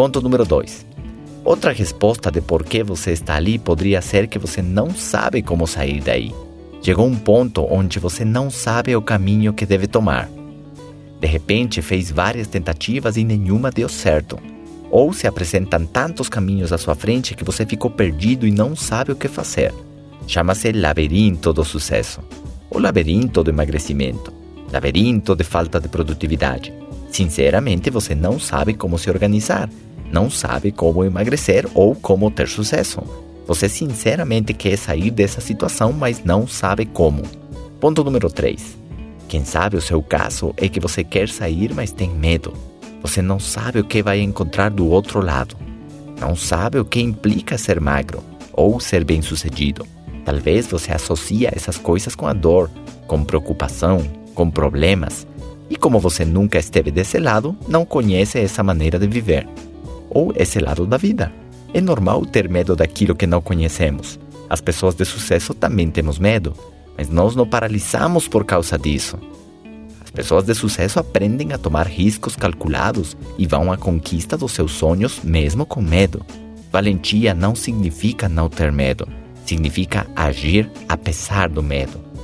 Ponto número 2. Outra resposta de por que você está ali poderia ser que você não sabe como sair daí. Chegou um ponto onde você não sabe o caminho que deve tomar. De repente, fez várias tentativas e nenhuma deu certo. Ou se apresentam tantos caminhos à sua frente que você ficou perdido e não sabe o que fazer. Chama-se labirinto do sucesso, ou labirinto do emagrecimento, labirinto de falta de produtividade. Sinceramente, você não sabe como se organizar, não sabe como emagrecer ou como ter sucesso. Você sinceramente quer sair dessa situação, mas não sabe como. Ponto número 3. Quem sabe o seu caso é que você quer sair, mas tem medo. Você não sabe o que vai encontrar do outro lado. Não sabe o que implica ser magro ou ser bem-sucedido. Talvez você associe essas coisas com a dor, com preocupação, com problemas, e como você nunca esteve desse lado, não conhece essa maneira de viver, ou esse lado da vida. É normal ter medo daquilo que não conhecemos. As pessoas de sucesso também temos medo, mas nós não paralisamos por causa disso. As pessoas de sucesso aprendem a tomar riscos calculados e vão à conquista dos seus sonhos mesmo com medo. Valentia não significa não ter medo, significa agir apesar do medo.